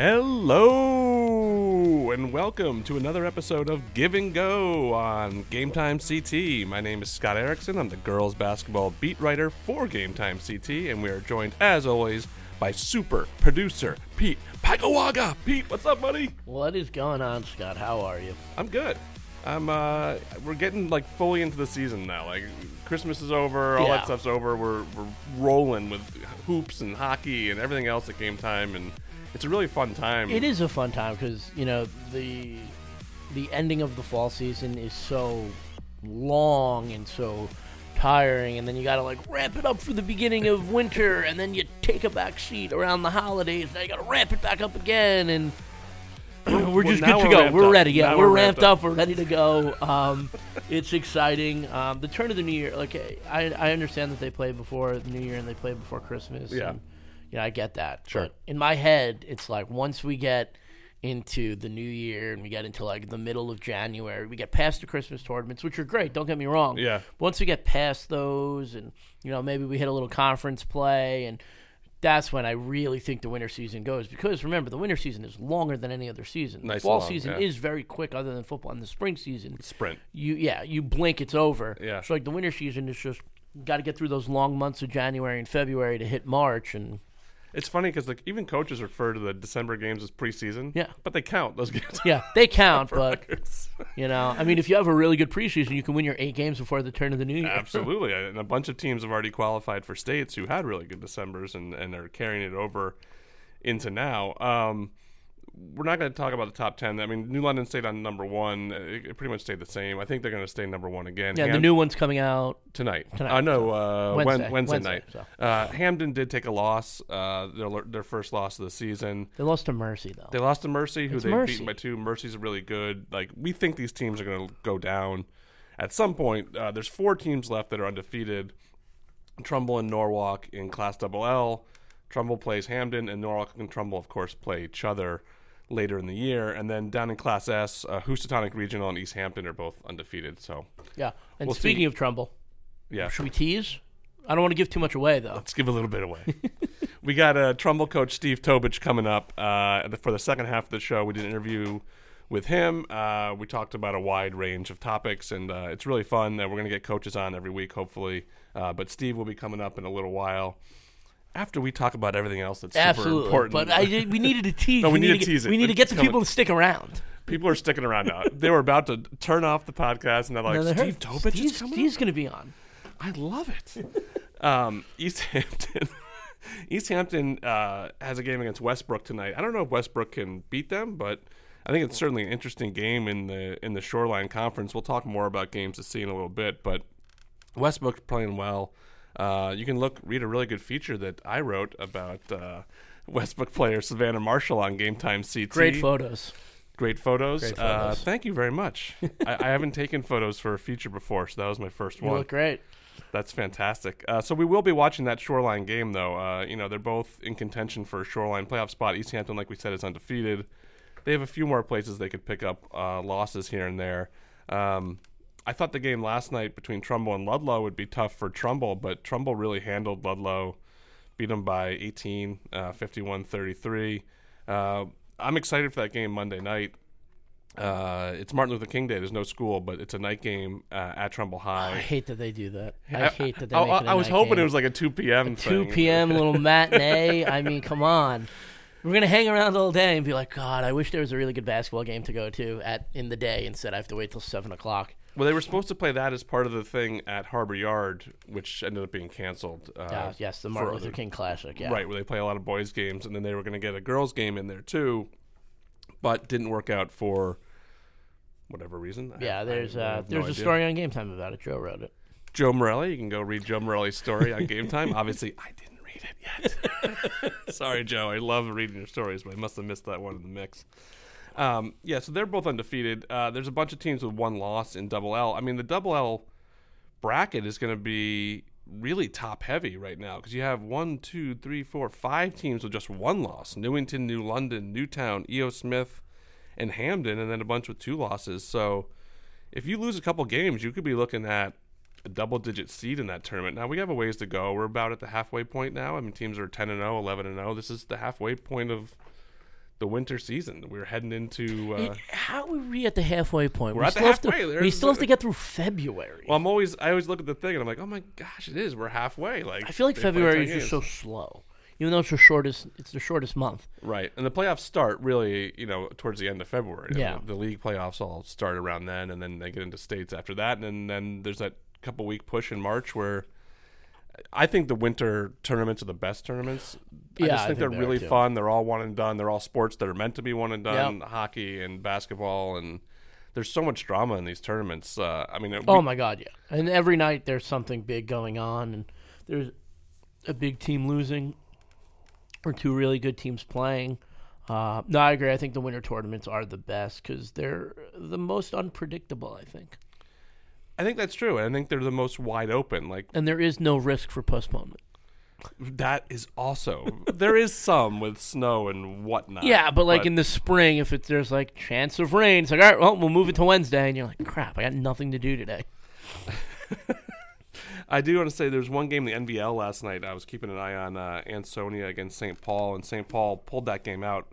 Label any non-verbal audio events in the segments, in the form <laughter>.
Hello and welcome to another episode of Give and Go on Game Time CT. My name is Scott Erickson. I'm the girls basketball beat writer for Game Time CT, and we are joined, as always, by super producer Pete Pagawaga. Pete, what's up, buddy? What is going on, Scott? How are you? I'm good. I'm. uh We're getting like fully into the season now. Like Christmas is over, all Yeah. that stuff's over. We're we're rolling with hoops and hockey and everything else at Game Time, and it's a really fun time. It is a fun time because you know the the ending of the fall season is so long and so tiring, and then you got to like ramp it up for the beginning of <laughs> winter, and then you take a back seat around the holidays. Now you got to ramp it back up again, and <clears throat> we're well, just now good to we're go. We're up. ready. Yeah, Now we're, we're ramped up. up. We're ready to go. Um, it's exciting. Um, the turn of the new year. Like I, I understand that they play before the new year and they play before Christmas. Yeah. and, you know, I get that. Sure. But in my head, it's like once we get into the new year and we get into like the middle of January, we get past the Christmas tournaments, which are great. Don't get me wrong. Yeah. But once we get past those, and you know, maybe we hit a little conference play, and that's when I really think the winter season goes. Because remember, the winter season is longer than any other season. Nice the fall long, season yeah. is very quick, other than football. And the spring season, sprint. you yeah, you blink, it's over. Yeah. So like the winter season is just got to get through those long months of January and February to hit March, and It's funny because like even coaches refer to the December games as preseason. Yeah. but they count those games. yeah, they <laughs> count. but you know, I mean, if you have a really good preseason, you can win your eight games before the turn of the new year. Absolutely, <laughs> and a bunch of teams have already qualified for states who had really good December's and and are carrying it over into now. Um, we're not going to talk about the top ten. I mean, New London stayed on number one. It, it pretty much stayed the same. I think they're going to stay number one again. yeah, the new one's coming out. tonight. Tonight, I know uh, Wednesday, Wednesday, Wednesday, Wednesday, night. so. Uh, Hamden did take a loss. Uh, their their first loss of the season. They lost to Mercy though. They lost to Mercy, who It's they Mercy. beaten by two. Mercy's really good. Like we think these teams are going to go down at some point. Uh, there's four teams left that are undefeated: Trumbull and Norwalk in Class Double L. Trumbull plays Hamden, and Norwalk and Trumbull, of course, play each other later in the year. And then down in Class S, uh, Housatonic Regional and East Hampton are both undefeated. So yeah. And We'll speaking see. of Trumbull, yeah, should we tease? I don't want to give too much away though. Let's give a little bit away. <laughs> we got uh, Trumbull coach Steve Tobich coming up uh, for the second half of the show. We did an interview with him. Uh, we talked about a wide range of topics, and uh, it's really fun. that we're going to get coaches on every week, hopefully. Uh, but Steve will be coming up in a little while after we talk about everything else that's super important. But I, we needed to tease. No, we need to get- tease it. We need to It's get the coming. people to stick around. People are sticking around now. they were about to turn off the podcast, and they're like, And they Steve Steve's, is coming Steve's going to be on. I love it. <laughs> um, East Hampton. <laughs> East Hampton uh, has a game against Westbrook tonight. I don't know if Westbrook can beat them, but I think it's certainly an interesting game in the in the Shoreline Conference. We'll talk more about games to see in a little bit, but Westbrook's playing well. Uh, you can look read a really good feature that I wrote about uh, Westbrook player Savannah Marshall on Game Time CT. Great photos. Great photos. Great Uh, photos. thank you very much. <laughs> I, I haven't taken photos for a feature before, so that was my first You one. look great. That's fantastic. Uh, so we will be watching that Shoreline game, though. Uh, you know, they're both in contention for a Shoreline playoff spot. East Hampton, like we said, is undefeated. They have a few more places they could pick up uh, losses here and there. Um, I thought the game last night between Trumbull and Ludlowe would be tough for Trumbull, but Trumbull really handled Ludlowe, beat them by 18, uh, 51-33. Uh, I'm excited for that game Monday night. Uh, it's Martin Luther King Day. There's no school, but it's a night game uh, at Trumbull High. I hate that they do that. I hate that they I, make it a I was hoping game. it was like a 2 p.m. 2 thing. p.m. <laughs> little matinee. I mean, come on. We're gonna hang around all day and be like, God, I wish there was a really good basketball game to go to at in the day. Instead, I have to wait till seven o'clock. Well, they were supposed to play that as part of the thing at Harbor Yard, which ended up being canceled. Uh, yes, the Martin Luther King Classic. Yeah, Right, where they play a lot of boys' games, and then they were going to get a girls' game in there too, but didn't work out for whatever reason. I- Yeah, I there's have uh, no there's a idea. story on Game Time about it. Joe wrote it. Joe Morelli. You can go read Joe Morelli's story on Game Time. Obviously, I didn't read it yet. <laughs> Sorry, Joe. I love reading your stories, but I must have missed that one in the mix. Um, yeah, so they're both undefeated. Uh, there's a bunch of teams with one loss in Double L. I mean, the Double L bracket is going to be really top heavy right now because you have one, two, three, four, five teams with just one loss: Newington, New London, Newtown, EO Smith, and Hamden, and then a bunch with two losses. So if you lose a couple games, you could be looking at a double-digit seed in that tournament. Now we have a ways to go. We're about at the halfway point now. I mean, teams are 10 and 0, 11 and 0. This is the halfway point of the winter season. We're heading into. Uh, how are we at the halfway point? We're we at the still have halfway. To, we still have to get through February. well, I'm always. I always look at the thing and I'm like, oh my gosh, it is. We're halfway. Like I feel like February is just so slow, even though it's the shortest. It's the shortest month. Right, and the playoffs start really, you know, towards the end of February. Yeah. the, the league playoffs all start around then, and then they get into states after that, and then, then there's that couple week push in March where I think the winter tournaments are the best tournaments. I Yeah, just I think, think they're they are really fun. They're all one and done. They're all sports that are meant to be one and done. Yep. Hockey and basketball, and there's so much drama in these tournaments. Uh, I mean, Oh we- my god, yeah. And every night there's something big going on, and there's a big team losing, or two really good teams playing. Uh, no, I agree. I think the winter tournaments are the best because they're the most unpredictable. I think, I think that's true. and I think they're the most wide open. Like and there is no risk for postponement. that is also there is some with snow and whatnot. Yeah, but like in the spring, if it's there's like chance of rain, it's like all right, well, we'll move it to Wednesday, and you're like, crap, I got nothing to do today. <laughs> I do want to say there's one game in the NVL last night. I was keeping an eye on uh, Ansonia against St. Paul, and St. Paul pulled that game out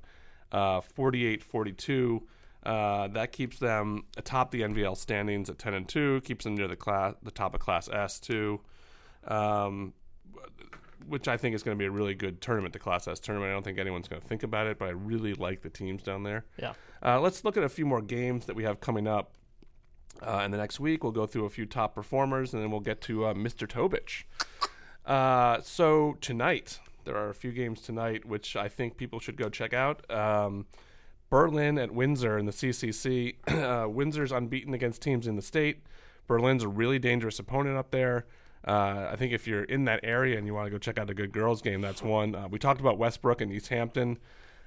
uh, 48-42. Uh, that keeps them atop the NVL standings at 10 and 2, keeps them near the class, the top of Class S too. Um, which I think is going to be a really good tournament, the Class S tournament. I don't think anyone's going to think about it, but I really like the teams down there. Yeah. Uh, let's look at a few more games that we have coming up. Uh, in the next week, we'll go through a few top performers, and then we'll get to uh, Mr. Tobich. Uh, so tonight, there are a few games tonight which I think people should go check out. Um, Berlin at Windsor in the CCC. <clears throat> uh, Windsor's unbeaten against teams in the state. Berlin's a really dangerous opponent up there. Uh, I think if you're in that area and you want to go check out a good girls game, that's one. Uh, we talked about Westbrook and East Hampton.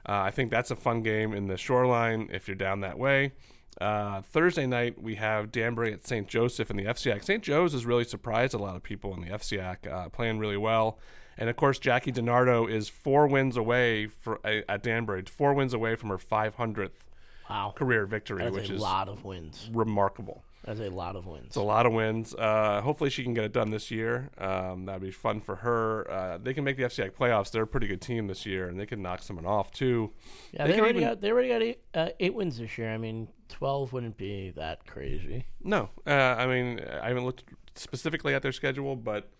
Uh, I think that's a fun game in the shoreline if you're down that way. Uh, Thursday night, we have Danbury at St. Joseph in the FCAC. St. Joe's has really surprised a lot of people in the FCAC, uh, playing really well. And of course, Jackie DiNardo is four wins away for, uh, at Danbury, four wins away from her 500th Wow, career victory, that's which is a lot of wins. remarkable. That's a lot of wins. It's a lot of wins. Uh, hopefully, she can get it done this year. Um, that'd be fun for her. Uh, they can make the FCI playoffs. They're a pretty good team this year, and they can knock someone off too. Yeah, They they, already even- got they already got eight, uh, eight wins this year. I mean, twelve wouldn't be that crazy. No, uh, I mean I haven't looked specifically at their schedule, but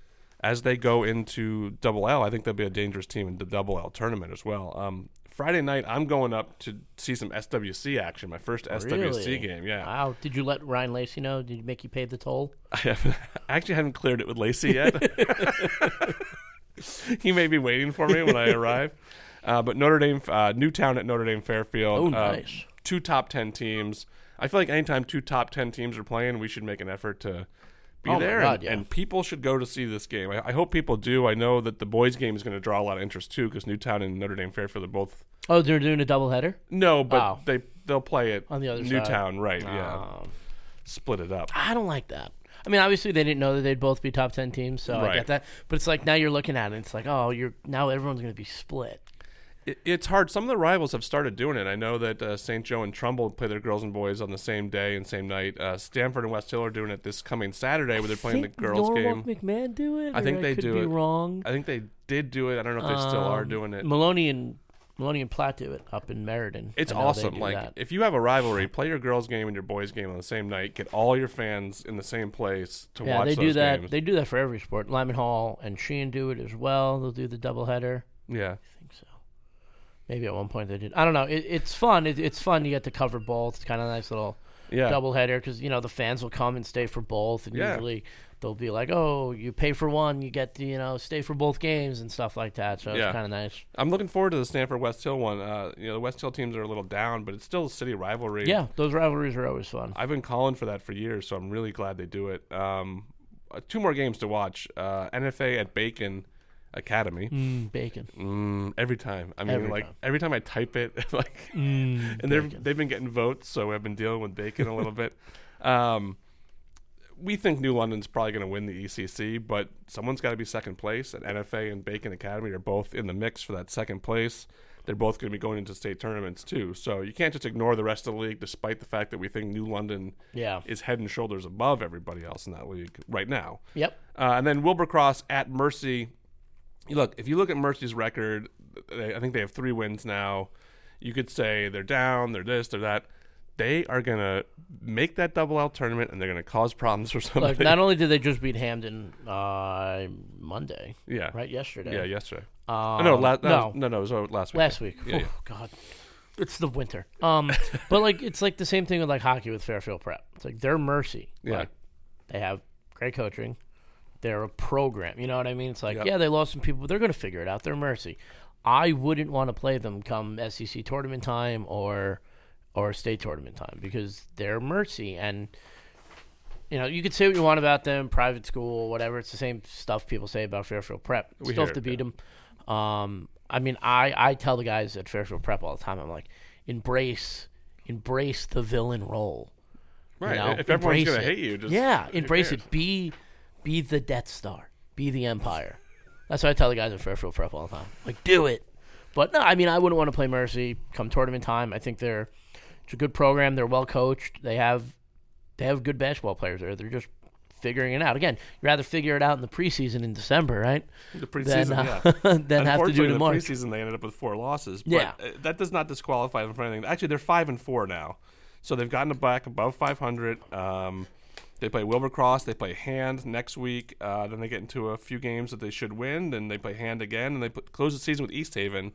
as they go into Double L, I think they'll be a dangerous team in the Double L tournament as well. Um, Friday night, I'm going up to see some SWC action. My first SWC game. Yeah, Wow. Did you let Ryan Lacey know? Did you make you pay the toll? <laughs> I, haven't, I actually haven't cleared it with Lacey yet. <laughs> he may be waiting for me when I arrive. Uh, but Notre Dame, uh, Newtown at Notre Dame Fairfield. Oh, uh, nice. two top 10 teams. I feel like anytime two top 10 teams are playing, we should make an effort to be Oh there. God, and, yeah. and people should go to see this game. I, I hope people do. I know that the boys' game is going to draw a lot of interest too because Newtown and Notre Dame Fairfield are both. Oh, they're doing a doubleheader No, but Wow. they, they'll play it on the other side. Newtown, right. Yeah. Um, Split it up. I don't like that. I mean, obviously they didn't know that they'd both be top ten teams, so I get that. But it's like now you're looking at it, and it's like, oh, you're now everyone's going to be split. It, it's hard. Some of the rivals have started doing it. I know that uh, St. Joe and Trumbull play their girls and boys on the same day and same night. Uh, Stamford and West Hill are doing it this coming Saturday where they're playing the girls' Norwalk game. McMahon do it? I think they could do be it. Wrong. I think they did do it. I don't know if they still are Um, doing it. Maloney and Maloney and Platt do it up in Meriden. It's I know they awesome. do Like that. if you have a rivalry, play your girls' game and your boys' game on the same night. Get all your fans in the same place to yeah, watch they those do that. games. They do that for every sport. Lyman Hall and Sheehan do it as well. They'll do the doubleheader. yeah, I think so. Maybe at one point they did. I don't know. It, it's fun. It, it's fun. You get to cover both. It's kind of a nice little yeah. doubleheader because you know the fans will come and stay for both, and Yeah. usually they'll be like, "Oh, you pay for one, you get to you know stay for both games and stuff like that." So Yeah. it's kind of nice. I'm looking forward to the Stamford West Hill one. Uh, you know, the West Hill teams are a little down, but it's still a city rivalry. Yeah, those rivalries are always fun. I've been calling for that for years, so I'm really glad they do it. Um, uh, two more games to watch. Uh, NFA at Bacon Academy. Mm, bacon. Mm, every time. I mean, Every like time. every time I type it, <laughs> like Mm, and bacon. they've been getting votes, so I've been dealing with bacon a little bit. Um, we think New London's probably going to win the ECC, but someone's got to be second place. And NFA and Bacon Academy are both in the mix for that second place. They're both going to be going into state tournaments too, so you can't just ignore the rest of the league, despite the fact that we think New London Yeah. is head and shoulders above everybody else in that league right now. Yep. Uh, and then Wilbur Cross at Mercy. Look, if you look at Mercy's record, they, I think they have three wins now. You could say they're down, they're this, they're that. They are gonna make that double L tournament, and they're gonna cause problems for somebody. Look, not only <laughs> did they just beat Hamden uh, Monday, yeah, right? Yesterday. yeah, yesterday. Um, Oh, no, la- no, no, no, it was uh, last week. last week. Yeah, yeah. Oh God, it's the winter. Um, <laughs> but like it's like the same thing with like hockey with Fairfield Prep. It's like they're mercy. Yeah. Like, they have great coaching. They're a program. You know what I mean? It's like Yep. yeah, they lost some people, but they're gonna figure it out. They're mercy. I wouldn't want to play them come SCC tournament time or or state tournament time because they're mercy and you know, you could say what you want about them, private school, whatever. It's the same stuff people say about Fairfield Prep. We Still have to it, beat them. Um, I mean, I, I tell the guys at Fairfield Prep all the time. I'm like, embrace, embrace the villain role. Right. know, if everyone's embrace gonna hate you, just yeah, embrace it. Be, be the Death Star. Be the Empire. That's what I tell the guys at Fairfield Prep all the time. Like, do it. But no, I mean, I wouldn't want to play Mercy come tournament time. I think they're it's a good program. They're well coached. They have they have good basketball players there. They're just figuring it out. Again, you'd rather figure it out in the preseason in December, right? The Than, preseason, uh, yeah. <laughs> than have to do it in the March. preseason they ended up with four losses. But Yeah. uh, that does not disqualify them from anything. Actually, they're five and four now, so they've gotten back above 500. Um, they play Wilbur Cross. They play Hand next week. Uh, then they get into a few games that they should win. Then they play Hand again, and they put, close the season with East Haven,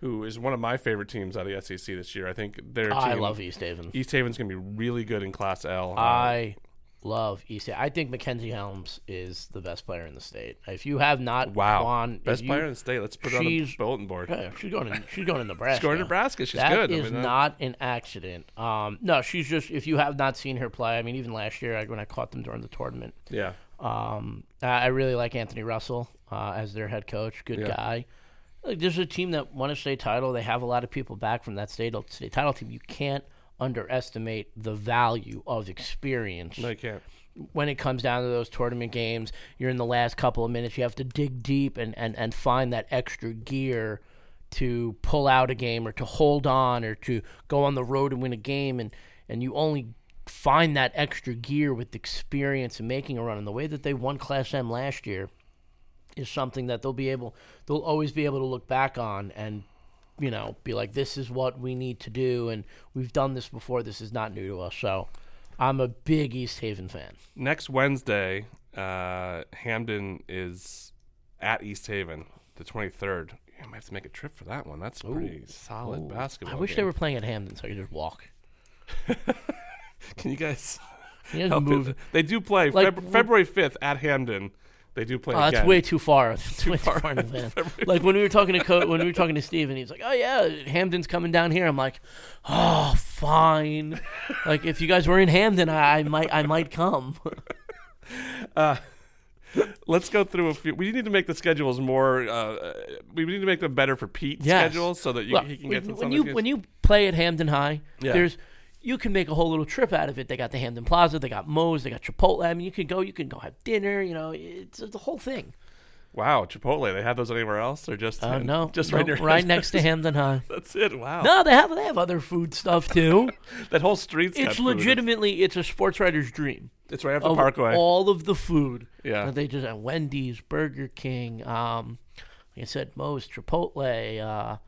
who is one of my favorite teams out of the SCC this year. I think their I team, love East Haven. East Haven's going to be really good in Class L. Uh, I love East I think Mackenzie Helms is the best player in the state. If you have not wow, gone, best you- player in the state. Let's put it on the bulletin board. Yeah, she's going to she's going to <laughs> Nebraska. Scoring Nebraska, she's That good. I is mean, not an accident. Um, no, she's just. If you have not seen her play, I mean, even last year when I caught them during the tournament, yeah. um, I I really like Anthony Russell uh, as their head coach. Good Yeah. guy. Like, there's a team that won a state title. They have a lot of people back from that state state title team. You can't underestimate the value of experience No, you can't. when it comes down to those tournament games, you're in the last couple of minutes. You have to dig deep and, and, and find that extra gear to pull out a game or to hold on or to go on the road and win a game. And, and you only find that extra gear with experience and making a run. And the way that they won Class M last year is something that they'll be able, they'll always be able to look back on and you know, be like, this is what we need to do, and we've done this before. This is not new to us. So, I'm a big East Haven fan. next Wednesday, uh, Hamden is at East Haven, the 23rd. I might have to make a trip for that one. That's pretty solid Ooh. basketball. I wish game. they were playing at Hamden so I could just walk. <laughs> Can you guys You move. it? They do play Like, Feb- February 5th at Hamden. They do play Oh, that's way too far. <laughs> That's way far. too far in <laughs> advance. like when we were talking to Co- when we were talking to Steve, and he's like, "Oh yeah, Hamden's coming down here." I'm like, "Oh, fine. like if you guys were in Hamden, I, I might I might come." <laughs> Let's go through a few. We need to make the schedules more. Uh, we need to make them better for Pete's Yes. schedules so that you, Look, he can get some when you when you play at Hamden High, Yeah. there's you can make a whole little trip out of it. They got the Hamden Plaza, they got Moe's, they got Chipotle. I mean, you can go, you can go have dinner. You know, it's, it's the whole thing. Wow, Chipotle. They have those anywhere else, or just Uh, no, just no, right near right <laughs> next to Hamden High. <laughs> That's it. Wow. No, they have they have other food stuff too. <laughs> That whole street's got it's legitimately it's a sports writer's dream. It's right off the of Parkway. all of the food. Yeah. they just have Wendy's, Burger King, um, like I said, Moe's, Chipotle, uh,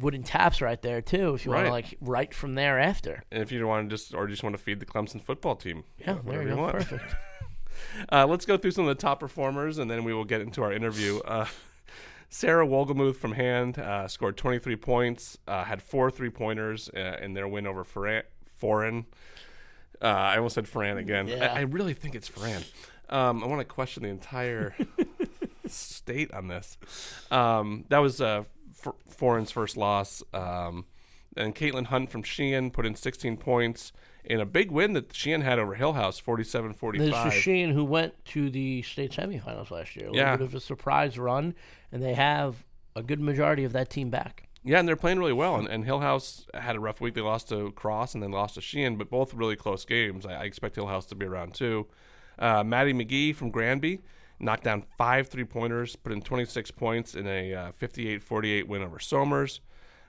Wooden Taps right there too. If you want Right. to like right from there after. And if you want to just, or just want to feed the Clemson football team, Yeah, there whatever you you go. want. Perfect. <laughs> Uh, let's go through some of the top performers, and then we will get into our interview. Uh, <laughs> Sarah Wolgemuth from Hand uh, scored 23 points, uh, had four three pointers uh, in their win over Foran. Foreign. Uh, I almost said Ferran again. Yeah. I, I really think it's Ferran. Um, I want to question the entire <laughs> state on this. Um, that was uh, F- Foreign's first loss. Um, and Caitlin Hunt from Sheehan put in 16 points in a big win that Sheehan had over Hillhouse, 47-45. This is Sheen who went to the state semifinals last year. A Yeah. little bit of a surprise run, and they have a good majority of that team back. Yeah, and they're playing really well. And, and Hillhouse had a rough week. They lost to Cross and then lost to Sheehan, but both really close games. I, I expect Hillhouse to be around too. Uh, Maddie McGee from Granby knocked down five three pointers, put in 26 points in a uh, 58 48 win over Somers.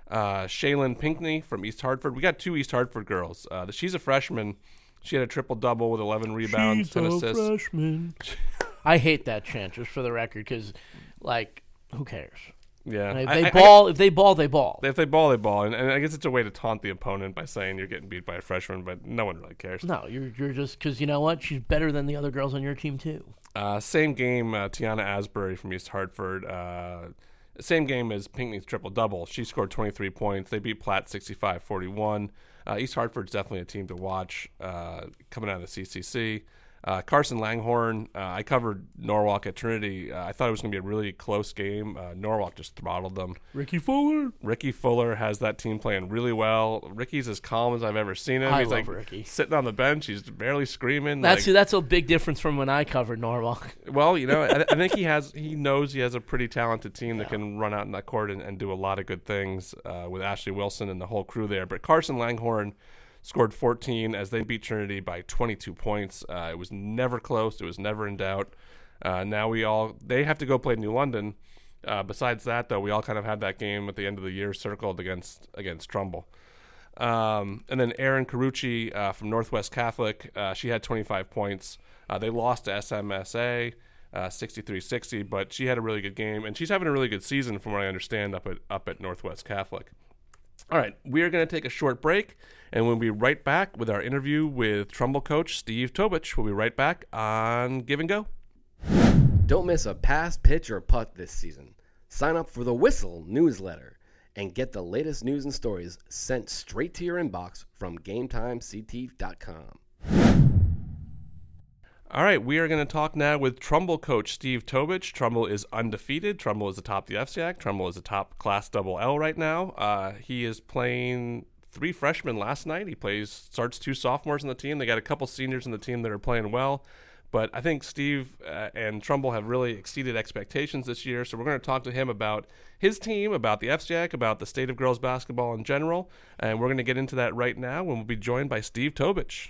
Uh, Shaylin Pinkney from East Hartford. We got two East Hartford girls. Uh, she's a freshman. She had a triple double with 11 rebounds, 10 assists. freshman. <laughs> I hate that chant, just for the record, because, like, who cares? Yeah, And if I- they I- I- ball, if they ball, they ball. if they ball, they ball, and, and I guess it's a way to taunt the opponent by saying you're getting beat by a freshman, but no one really cares. no, you're you're just because you know what? She's better than the other girls on your team too. Uh, same game, uh, Tiana Asbury from East Hartford. Uh, same game as Pinckney's triple double. She scored 23 points. They beat Platt 65 41. Uh, East Hartford's definitely a team to watch uh, coming out of the CCC. Uh, Carson Langhorn, uh, I covered Norwalk at Trinity. Uh, I thought it was going to be a really close game. Uh, Norwalk just throttled them. Ricky Fuller. Ricky Fuller has that team playing really well. Ricky's as calm as I've ever seen him. I He's love like Ricky. sitting on the bench. He's barely screaming. That's like, that's a big difference from when I covered Norwalk. <laughs> well, you know, I, I think he has. He knows he has a pretty talented team that can run out in that court and, and do a lot of good things uh, with Ashley Wilson and the whole crew there. But Carson Langhorn scored 14 as they beat Trinity by 22 points. Uh, it was never close. It was never in doubt. Uh, now we all they have to go play New London. Uh, besides that, though, we all kind of had that game at the end of the year circled against against Trumbull. Um, and then Erin Carucci uh, from Northwest Catholic, uh, she had 25 points. Uh, they lost to SMSA uh, 63-60, but she had a really good game, and she's having a really good season, from what I understand, up at up at Northwest Catholic. All right, we are going to take a short break, and we'll be right back with our interview with Trumbull coach Steve Tobich. We'll be right back on Give and Go. Don't miss a pass, pitch, or putt this season. Sign up for the Whistle newsletter and get the latest news and stories sent straight to your inbox from GameTimeCT.com. All right, we are going to talk now with Trumbull coach Steve Tobich. Trumbull is undefeated. Trumbull is atop the FCIAC. Trumbull is atop Class Double L right now. Uh, he is playing three freshmen last night. He plays starts two sophomores in the team. They got a couple seniors in the team that are playing well. But I think Steve uh, and Trumbull have really exceeded expectations this year. So we're going to talk to him about his team, about the FCIAC, about the state of girls basketball in general. And we're going to get into that right now when we'll be joined by Steve Tobich.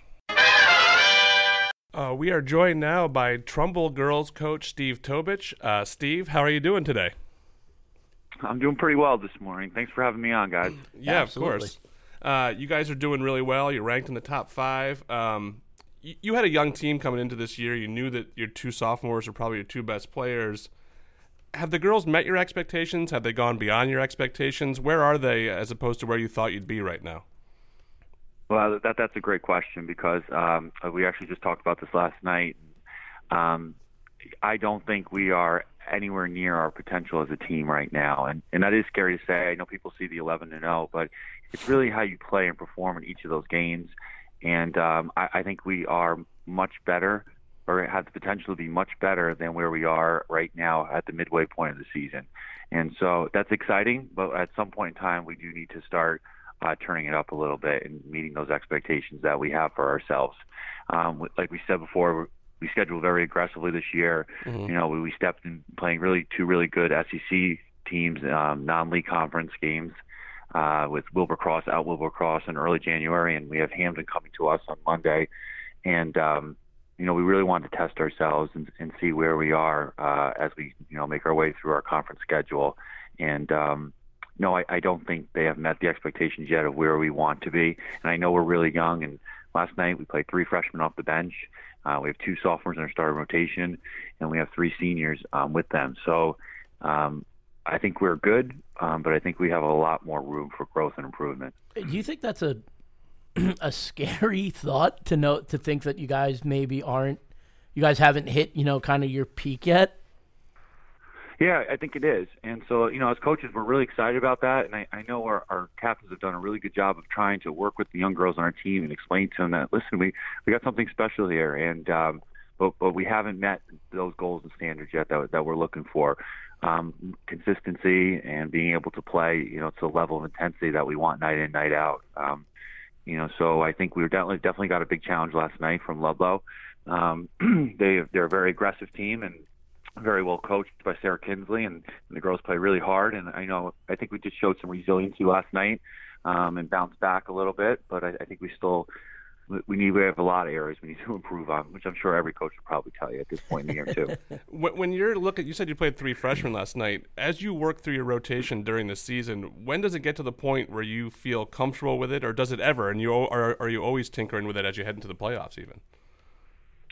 Uh, we are joined now by Trumbull girls coach Steve Tobich. Uh, Steve, how are you doing today? I'm doing pretty well this morning. Thanks for having me on, guys. Yeah, Absolutely. of course. Uh, you guys are doing really well. You're ranked in the top five. Um, you, you had a young team coming into this year. You knew that your two sophomores are probably your two best players. Have the girls met your expectations? Have they gone beyond your expectations? Where are they as opposed to where you thought you'd be right now? Well, that that's a great question because um, we actually just talked about this last night. Um, I don't think we are anywhere near our potential as a team right now, and and that is scary to say. I know people see the 11 and 0, but it's really how you play and perform in each of those games. And um, I, I think we are much better, or have the potential to be much better than where we are right now at the midway point of the season. And so that's exciting, but at some point in time, we do need to start uh, turning it up a little bit and meeting those expectations that we have for ourselves. Um, like we said before, we scheduled very aggressively this year. You know, we, we stepped in playing really two really good SCC teams, um, non-league conference games uh, with Wilbur-Cross out Wilbur-Cross in early January, and we have Hamden coming to us on Monday. And um, you know, we really wanted to test ourselves and, and see where we are uh, as we you know make our way through our conference schedule. And um, no, I, I don't think they have met the expectations yet of where we want to be. And I know we're really young. And last night we played three freshmen off the bench. Uh, we have two sophomores in our starting rotation, and we have three seniors um, with them. So um, I think we're good, um, but I think we have a lot more room for growth and improvement. Do you think that's a <clears throat> a scary <laughs> thought to know to think that you guys maybe aren't you guys haven't hit you know kind of your peak yet? Yeah, I think it is. And so, you know, as coaches, we're really excited about that. And I, I know our, our captains have done a really good job of trying to work with the young girls on our team and explain to them that, listen, we, we got something special here. And, um, but, but we haven't met those goals and standards yet that, that we're looking for. Um, consistency and being able to play, you know, to the level of intensity that we want night in, night out. Um, you know, so I think we were definitely definitely got a big challenge last night from Ludlowe. Um, <clears throat> they they're a very aggressive team and very well coached by Sarah Kinsley, and, and the girls play really hard. And I know I think we just showed some resiliency last night um, and bounced back a little bit, but I, I think we still we need we have a lot of areas we need to <laughs> improve on, which I'm sure every coach would probably tell you at this point in the year too. <laughs> When you're looking, you said you played three freshmen last night. As you work through your rotation during the season, when does it get to the point where you feel comfortable with it, or does it ever? And you are are you always tinkering with it as you head into the playoffs, even?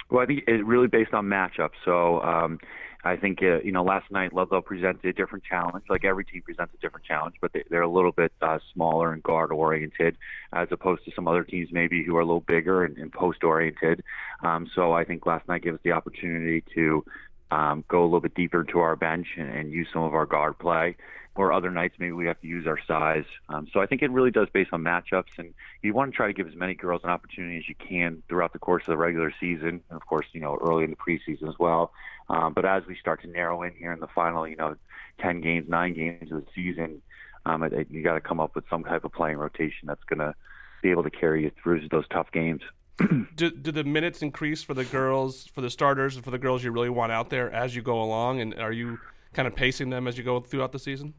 Well, I think it's really based on matchups. So um, I think uh, you know last night Ludlowe presented a different challenge. Like every team presents a different challenge, but they, they're a little bit uh, smaller and guard oriented, as opposed to some other teams maybe who are a little bigger and, and post oriented. Um, so I think last night gave us the opportunity to um, go a little bit deeper into our bench and, and use some of our guard play. Or other nights maybe we have to use our size. Um, so I think it really does based on matchups, and you want to try to give as many girls an opportunity as you can throughout the course of the regular season, and of course you know early in the preseason as well. Um, but as we start to narrow in here in the final, you know, 10 games, nine games of the season, um, it, you got to come up with some type of playing rotation that's going to be able to carry you through those tough games. <clears throat> do, do the minutes increase for the girls, for the starters, and for the girls you really want out there as you go along? And are you kind of pacing them as you go throughout the season?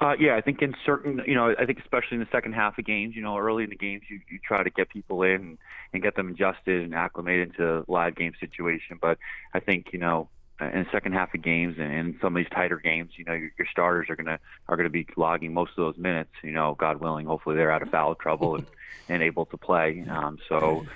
Uh, yeah, I think in certain, you know, I think especially in the second half of games, you know, early in the games, you, you try to get people in and get them adjusted and acclimated into live game situation. But I think, you know, in the second half of games and in some of these tighter games, you know, your, your starters are gonna are gonna be logging most of those minutes. You know, God willing, hopefully they're out of foul trouble and, <laughs> and able to play. Um, so,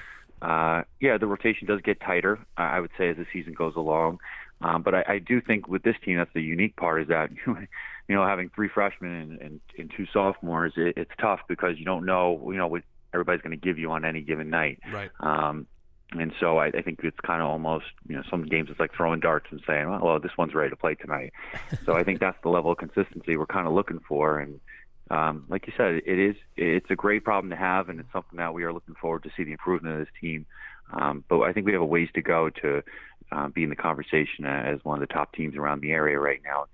uh, yeah, the rotation does get tighter. I would say as the season goes along. Um, but I, I do think with this team, that's the unique part is that <laughs> you know, having three freshmen and, and, and two sophomores, it, it's tough because you don't know, you know, what everybody's going to give you on any given night. Right. Um, and so I, I think it's kind of almost, you know, some games it's like throwing darts and saying, well, well, this one's ready to play tonight. <laughs> so I think that's the level of consistency we're kind of looking for. And um, like you said, it is, it's a great problem to have, and it's something that we are looking forward to see the improvement of this team. Um, but I think we have a ways to go to uh, be in the conversation as one of the top teams around the area right now.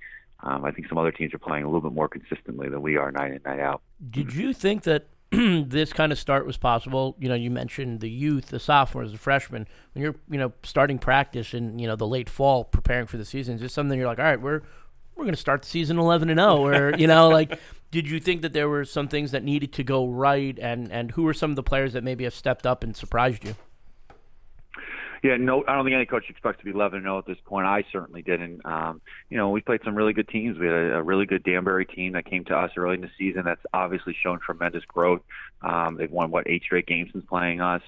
Um, I think some other teams are playing a little bit more consistently than we are night in night out. Did you think that <clears throat> this kind of start was possible? You know, you mentioned the youth, the sophomores, the freshmen. When you're, you know, starting practice in you know the late fall, preparing for the season, is this something you're like, all right, we're we're going to start the season 11 and 0 or <laughs> you know like did you think that there were some things that needed to go right and and who were some of the players that maybe have stepped up and surprised you yeah, no, I don't think any coach expects to be 11 and 0 at this point. I certainly didn't. Um, you know, we played some really good teams. We had a, a really good Danbury team that came to us early in the season. That's obviously shown tremendous growth. Um, they've won what eight straight games since playing us,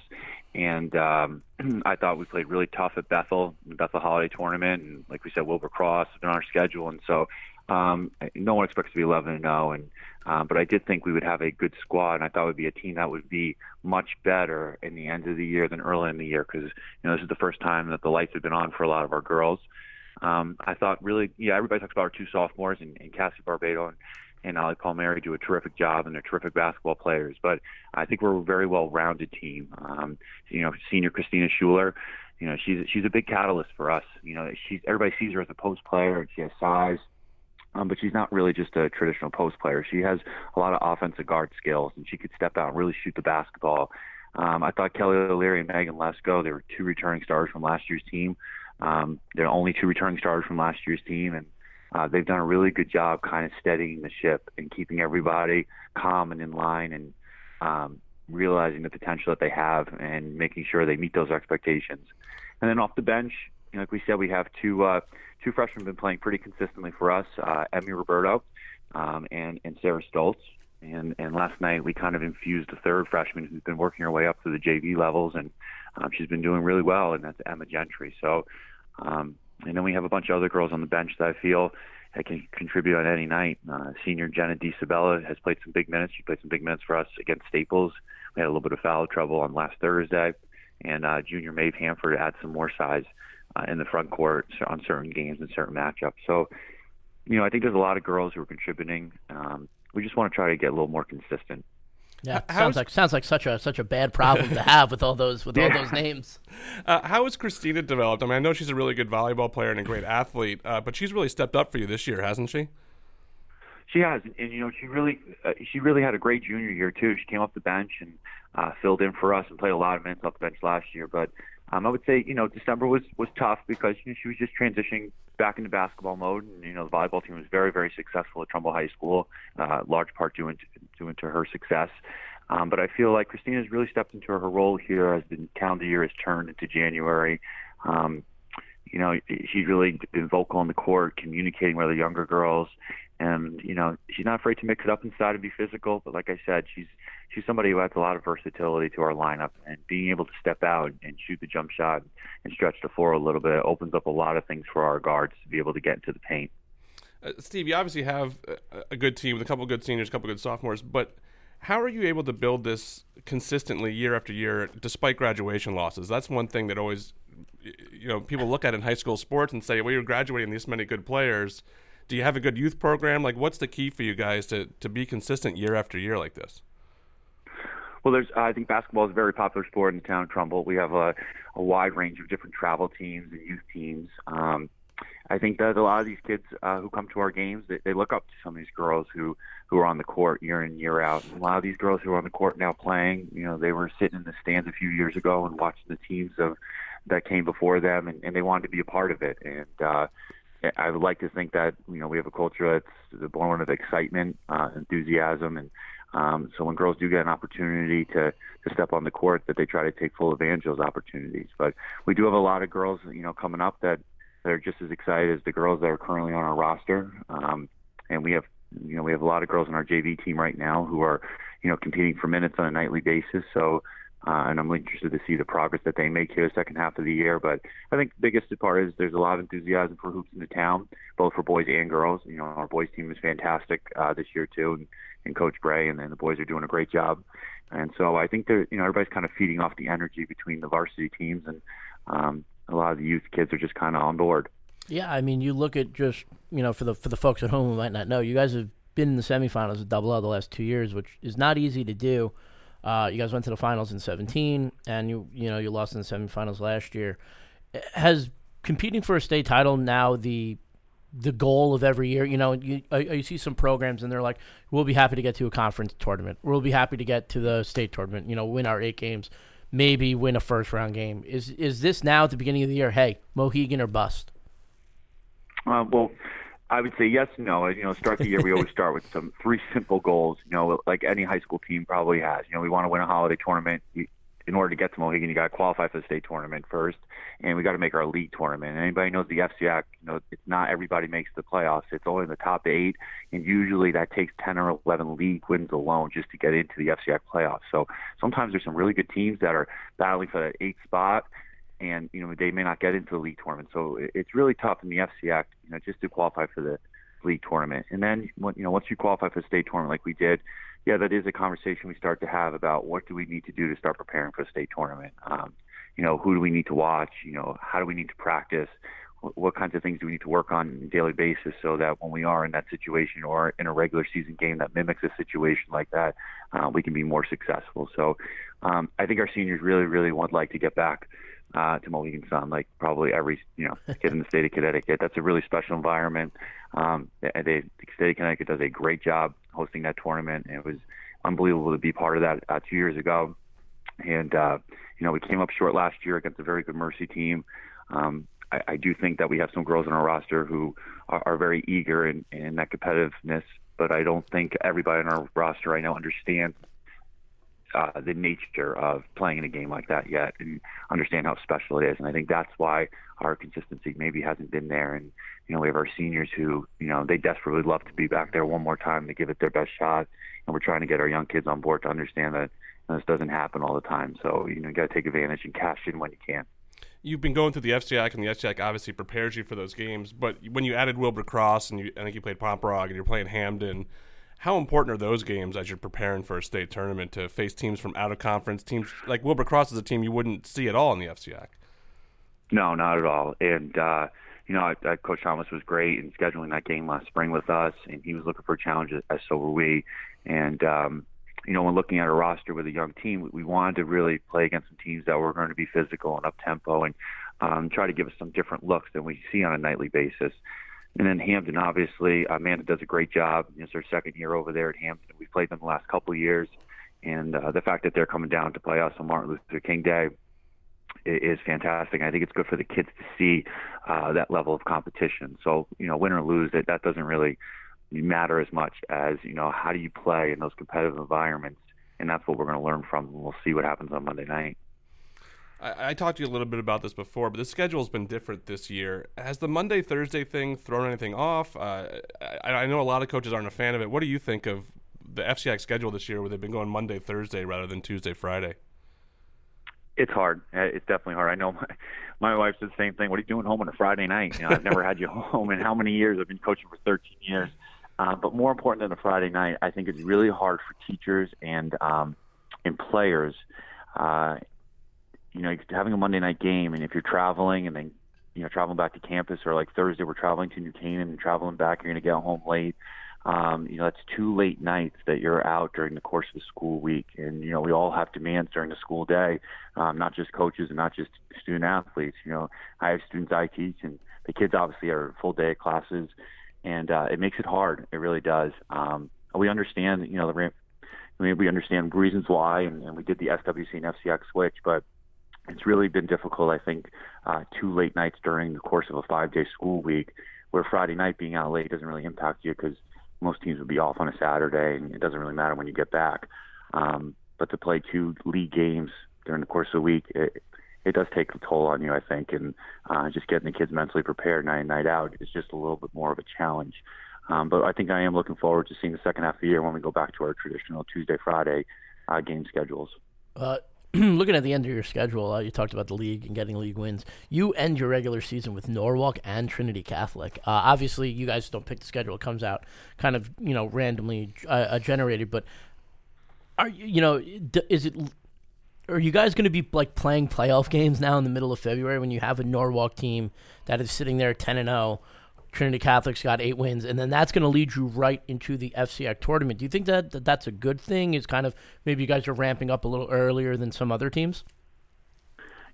and um, <clears throat> I thought we played really tough at Bethel, the Bethel Holiday Tournament, and like we said, Wilbur Cross been on our schedule, and so um, no one expects to be 11 and 0, and um, but I did think we would have a good squad, and I thought it would be a team that would be much better in the end of the year than early in the year because you know this is the first time that the lights have been on for a lot of our girls. Um, I thought really, yeah, everybody talks about our two sophomores and, and Cassie Barbado and, and Ali Palmieri do a terrific job, and they're terrific basketball players. But I think we're a very well-rounded team. Um, you know, senior Christina Schuler, you know, she's she's a big catalyst for us. You know, she's everybody sees her as a post player, and she has size um, but she's not really just a traditional post player. She has a lot of offensive guard skills, and she could step out and really shoot the basketball. Um, I thought Kelly O'Leary and Megan Lesko, they were two returning stars from last year's team. Um, they're only two returning stars from last year's team, and uh, they've done a really good job kind of steadying the ship and keeping everybody calm and in line and um, realizing the potential that they have and making sure they meet those expectations. And then off the bench, like we said, we have two uh, two freshmen been playing pretty consistently for us, uh, Emmy Roberto um, and and Sarah Stoltz. And and last night we kind of infused a third freshman who's been working her way up to the JV levels, and um, she's been doing really well, and that's Emma Gentry. So, um, and then we have a bunch of other girls on the bench that I feel can contribute on any night. Uh, senior Jenna DiSabella has played some big minutes. She played some big minutes for us against Staples. We had a little bit of foul trouble on last Thursday, and uh, junior Maeve Hanford adds some more size uh, in the front court on certain games and certain matchups. So, you know, I think there's a lot of girls who are contributing. Um, we just want to try to get a little more consistent. Yeah, sounds like sounds like such a such a bad problem to <laughs> have with all those with yeah. all those names. <laughs> Uh, how has Christina developed? I mean, I know she's a really good volleyball player and a great athlete, uh, but she's really stepped up for you this year, hasn't she? She has, and you know, she really uh, she really had a great junior year too. She came off the bench and uh, filled in for us and played a lot of minutes off the bench last year. But um, I would say, you know, December was was tough because you know, she was just transitioning back into basketball mode, and you know, the volleyball team was very, very successful at Trumbull High School, uh, large part due into, due into her success. Um, but I feel like Christina's really stepped into her role here as the calendar year has turned into January. Um, you know, she's really been vocal on the court, communicating with the younger girls, and you know she's not afraid to mix it up inside and be physical. But like I said, she's she's somebody who adds a lot of versatility to our lineup, and being able to step out and shoot the jump shot and stretch the floor a little bit opens up a lot of things for our guards to be able to get into the paint. Uh, Steve, you obviously have a, good team with a couple of good seniors, a couple of good sophomores, but how are you able to build this consistently year after year despite graduation losses? That's one thing that always, you know, people look at in high school sports and say, well, you're graduating these many good players. Do you have a good youth program? Like, what's the key for you guys to, to be consistent year after year like this? Well, there's I think basketball is a very popular sport in the town of Trumbull. We have a, a wide range of different travel teams and youth teams. Um, I think that a lot of these kids uh, who come to our games, they, they look up to some of these girls who who are on the court year in year out. And a lot of these girls who are on the court now playing, you know, they were sitting in the stands a few years ago and watching the teams of that came before them, and, and they wanted to be a part of it. And uh, I would like to think that you know we have a culture that's born of excitement, uh, enthusiasm, and um, so when girls do get an opportunity to to step on the court, that they try to take full advantage of those opportunities. But we do have a lot of girls, you know, coming up that that are just as excited as the girls that are currently on our roster. Um, and we have, you know, we have a lot of girls on our JV team right now who are, you know, competing for minutes on a nightly basis. So, uh, and I'm interested to see the progress that they make here the second half of the year. But I think the biggest part is there's a lot of enthusiasm for hoops in the town, both for boys and girls. You know, our boys team is fantastic uh, this year too, and, and Coach Gray and, and the boys are doing a great job. And so I think that you know everybody's kind of feeding off the energy between the varsity teams, and um, a lot of the youth kids are just kind of on board. Yeah, I mean, you look at just you know for the for the folks at home who might not know, you guys have been in the semifinals of Double L the last two years, which is not easy to do. Uh, you guys went to the finals in 17, and you you know you lost in the semifinals last year. Has competing for a state title now the the goal of every year? You know, you you see some programs and they're like, we'll be happy to get to a conference tournament. We'll be happy to get to the state tournament. You know, win our eight games maybe win a first round game. Is is this now at the beginning of the year? Hey, Mohegan or bust? Uh, well, I would say yes, no. You know, start the year we always start with some three simple goals. You know, like any high school team probably has. You know, we want to win a holiday tournament in order to get to Mohegan, you got to qualify for the state tournament first, and we got to make our league tournament. And anybody knows the FCIAC, you know, it's not everybody makes the playoffs. It's only the top eight, and usually that takes 10 or 11 league wins alone just to get into the FCIAC playoffs. So sometimes there's some really good teams that are battling for that eighth spot, and you know they may not get into the league tournament. So it's really tough in the FCIAC, you know, just to qualify for the league tournament. And then, you know, once you qualify for the state tournament like we did, yeah, that is a conversation we start to have about what do we need to do to start preparing for the state tournament. Um, you know, who do we need to watch? You know, how do we need to practice? What, what kinds of things do we need to work on on a daily basis so that when we are in that situation or in a regular season game that mimics a situation like that, uh, we can be more successful. So um, I think our seniors really, really would like to get back uh, to Mohegan Sun, like probably every you know kid in the state of Connecticut. That's a really special environment. Um, they, they, the state of Connecticut does a great job hosting that tournament. And it was unbelievable to be part of that uh, two years ago. And, uh, you know, we came up short last year against a very good Mercy team. Um, I, I do think that we have some girls on our roster who are, are very eager in, in that competitiveness, but I don't think everybody on our roster right now understands uh, the nature of playing in a game like that yet and understand how special it is. And I think that's why our consistency maybe hasn't been there. And, you know, we have our seniors who, you know, they desperately love to be back there one more time to give it their best shot. And we're trying to get our young kids on board to understand that you know, this doesn't happen all the time. So, you know, you got to take advantage and cash in when you can. You've been going through the FCIAC, and the FCIAC obviously prepares you for those games. But when you added Wilbur Cross, and you, I think you played Pomperaug, and you're playing Hamden, how important are those games as you're preparing for a state tournament to face teams from out of conference teams like Wilbur Cross is a team you wouldn't see at all in the FCIAC? No, not at all. And uh, you know, I, I, Coach Thomas was great in scheduling that game last spring with us, and he was looking for challenges, as so were we. And um, you know, when looking at a roster with a young team, we, we wanted to really play against some teams that were going to be physical and up tempo, and um, try to give us some different looks than we see on a nightly basis. And then Hamden, obviously, Amanda does a great job. It's her second year over there at Hamden. We've played them the last couple of years, and uh, the fact that they're coming down to play us on Martin Luther King Day is fantastic. I think it's good for the kids to see uh, that level of competition. So, you know, win or lose, that that doesn't really matter as much as you know how do you play in those competitive environments, and that's what we're going to learn from. We'll see what happens on Monday night. I, I, talked to you a little bit about this before, but the schedule's been different this year. Has the Monday Thursday thing thrown anything off? Uh, I, I, know a lot of coaches aren't a fan of it. What do you think of the FCX schedule this year, where they've been going Monday Thursday rather than Tuesday Friday? It's hard. Uh, it's definitely hard. I know my, my wife said the same thing. What are you doing home on a Friday night? You know, I've never had you <laughs> home in how many years? I've been coaching for 13 years. Uh, but more important than a Friday night, I think it's really hard for teachers and um, and players. Uh, you know, having a Monday night game, and if you're traveling and then you know traveling back to campus, or like Thursday we're traveling to New Canaan and traveling back, you're going to get home late. Um, you know, that's two late nights that you're out during the course of the school week, and you know we all have demands during the school day, um, not just coaches and not just student athletes. You know, I have students I teach, and the kids obviously are full day of classes, and uh, it makes it hard. It really does. Um, we understand, you know, the ramp. I mean, we understand reasons why, and, and we did the SWC and FCIAC switch, but it's really been difficult, I think, uh, two late nights during the course of a five day school week, where Friday night being out late doesn't really impact you because most teams would be off on a Saturday and it doesn't really matter when you get back. Um, but to play two league games during the course of the week, it, it does take a toll on you, I think, and uh, just getting the kids mentally prepared night in, night out is just a little bit more of a challenge. Um, but I think I am looking forward to seeing the second half of the year when we go back to our traditional Tuesday, Friday uh, game schedules. Uh, <clears throat> looking at the end of your schedule, uh, you talked about the league and getting league wins. You end your regular season with Norwalk and Trinity Catholic. Uh, obviously, you guys don't pick the schedule; it comes out kind of you know randomly uh, uh generated. But are you know is it? Are you guys going to be like playing playoff games now in the middle of February when you have a Norwalk team that is sitting there ten and zero? Trinity Catholic's got eight wins, and then that's going to lead you right into the FCIAC tournament. Do you think that, that that's a good thing? Is kind of maybe you guys are ramping up a little earlier than some other teams?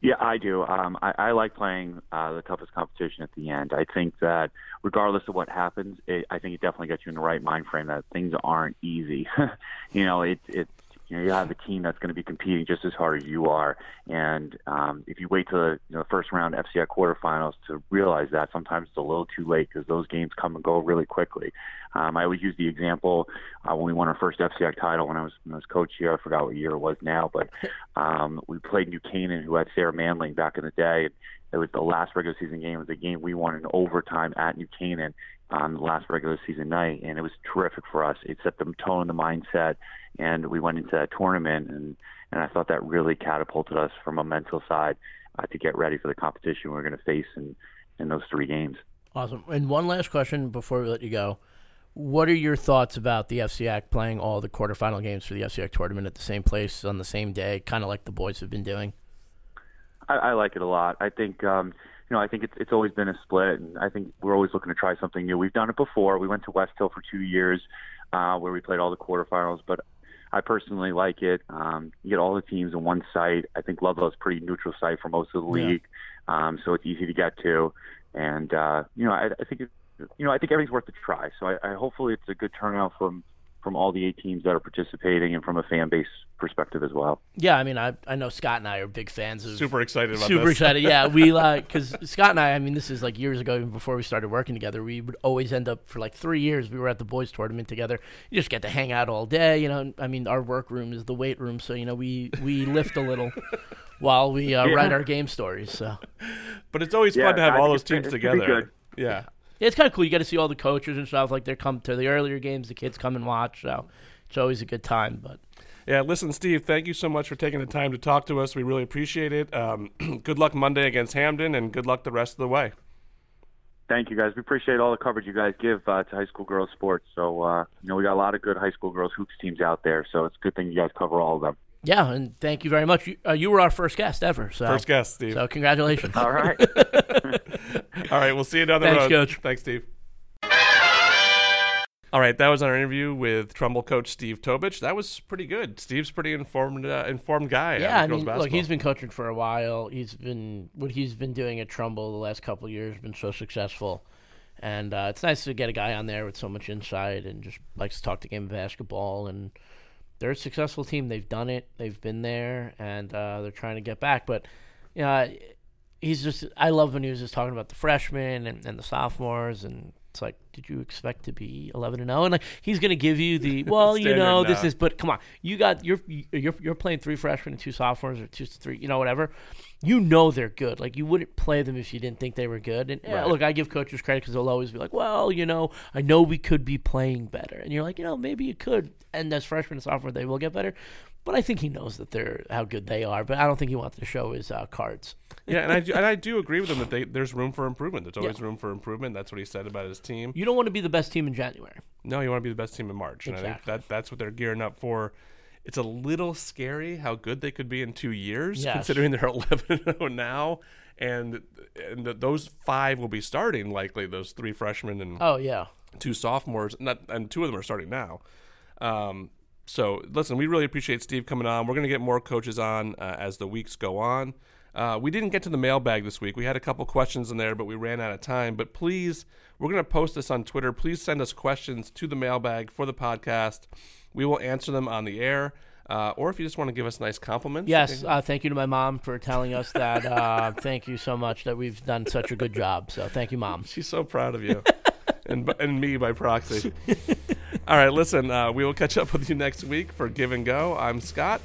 Yeah, I do. Um, I, I like playing uh, the toughest competition at the end. I think that regardless of what happens, it, I think it definitely gets you in the right mind frame that things aren't easy. <laughs> you know, it, it's you know you have a team that's going to be competing just as hard as you are, and um, if you wait to the you know, first round FCIAC quarterfinals to realize that, sometimes it's a little too late because those games come and go really quickly. Um, I always use the example uh, when we won our first FCIAC title when I was when I was coach here. I forgot what year it was now, but <laughs> um, we played New Canaan, who had Sarah Manling back in the day. It was the last regular season game. It was a game we won in overtime at New Canaan on the last regular season night, and it was terrific for us. It set the tone, the mindset, and we went into that tournament, and and I thought that really catapulted us from a mental side uh, to get ready for the competition we we're going to face in in those three games. Awesome. And one last question before we let you go. What are your thoughts about the FCIAC playing all the quarterfinal games for the FCIAC tournament at the same place on the same day, kind of like the boys have been doing? I, I like it a lot. I think um, you know, I think it's it's always been a split, and I think we're always looking to try something new. We've done it before. We went to Westhill for two years, uh, where we played all the quarterfinals, but I personally like it. Um, you get all the teams in one site. I think Ludlowe is a pretty neutral site for most of the league, yeah. um, so it's easy to get to. And uh, you know, I, I think it, you know, I think everything's worth a try. So I, I hopefully it's a good turnout from from all the eight teams that are participating and from a fan base perspective as well. Yeah, I mean, I I know Scott and I are big fans of. Super excited about super this. excited. Yeah, <laughs> we like because Scott and I. I mean, this is like years ago, even before we started working together. We would always end up for like three years. We were at the boys' tournament together. You just get to hang out all day. You know, I mean, our workroom is the weight room, so you know we we lift a little. <laughs> while we uh, yeah. write our game stories, so. But it's always yeah, fun to have I all those teams together. Yeah, yeah, it's kind of cool. You get to see all the coaches and stuff. Like they come to the earlier games, the kids come and watch. So it's always a good time. But yeah, listen, Steve, thank you so much for taking the time to talk to us. We really appreciate it. Um, <clears throat> good luck Monday against Hamden, and good luck the rest of the way. Thank you, guys. We appreciate all the coverage you guys give uh, to high school girls sports. So, uh, you know, we got a lot of good high school girls hoops teams out there. So it's a good thing you guys cover all of them. Yeah, and thank you very much. You, uh, you were our first guest ever. So first guest, Steve. So congratulations. all right. <laughs> all right. We'll see you down the Thanks, road. Coach. Thanks, Steve. All right, that was our interview with Trumbull coach Steve Tobich. That was pretty good. Steve's pretty informed, uh, informed guy. Yeah, I mean, basketball. look, he's been coaching for a while. He's been what he's been doing at Trumbull the last couple of years been so successful, and uh, it's nice to get a guy on there with so much insight and just likes to talk the game of basketball. And they're a successful team. They've done it. They've been there, and uh, they're trying to get back. But know, he's just. I love when he was just talking about the freshmen and, and the sophomores and it's like, did you expect to be 11 and 0? And like, he's going to give you the, <laughs> well, you know, this is, but come on, you got, you're, you're, you're playing three freshmen and two sophomores or two, three, you know, whatever. you know they're good. Like you wouldn't play them if you didn't think they were good. And yeah, Right. look, I give coaches credit because they'll always be like, "Well, you know, I know we could be playing better," and you're like, you know, maybe you could. And as freshmen and sophomore, they will get better. But I think he knows that they're how good they are. But I don't think he wants to show his uh, cards. Yeah, and I <laughs> do, and I do agree with him that they, there's room for improvement. There's always room for improvement. That's what he said about his team. You don't want to be the best team in January. No, you want to be the best team in March, and I think Exactly. that that's what they're gearing up for. It's a little scary how good they could be in two years, Yes. considering they're <laughs> 11 0 now, and and th those five will be starting likely. Those three freshmen and Oh yeah. two sophomores, not and two of them are starting now. Um, so listen, we really appreciate Steve coming on. We're going to get more coaches on uh, as the weeks go on. Uh, we didn't get to the mailbag this week. We had a couple questions in there, but we ran out of time. But please, we're going to post this on Twitter. Please send us questions to the mailbag for the podcast. We will answer them on the air. Uh, or if you just want to give us nice compliments. Yes. Uh, thank you to my mom for telling us that. Uh, <laughs> thank you so much that we've done such a good job. So thank you, mom. She's so proud of you. <laughs> and, and me by proxy. <laughs> All right, listen, uh, we will catch up with you next week for Give and Go. I'm Scott.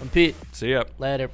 I'm Pete. See ya. Later.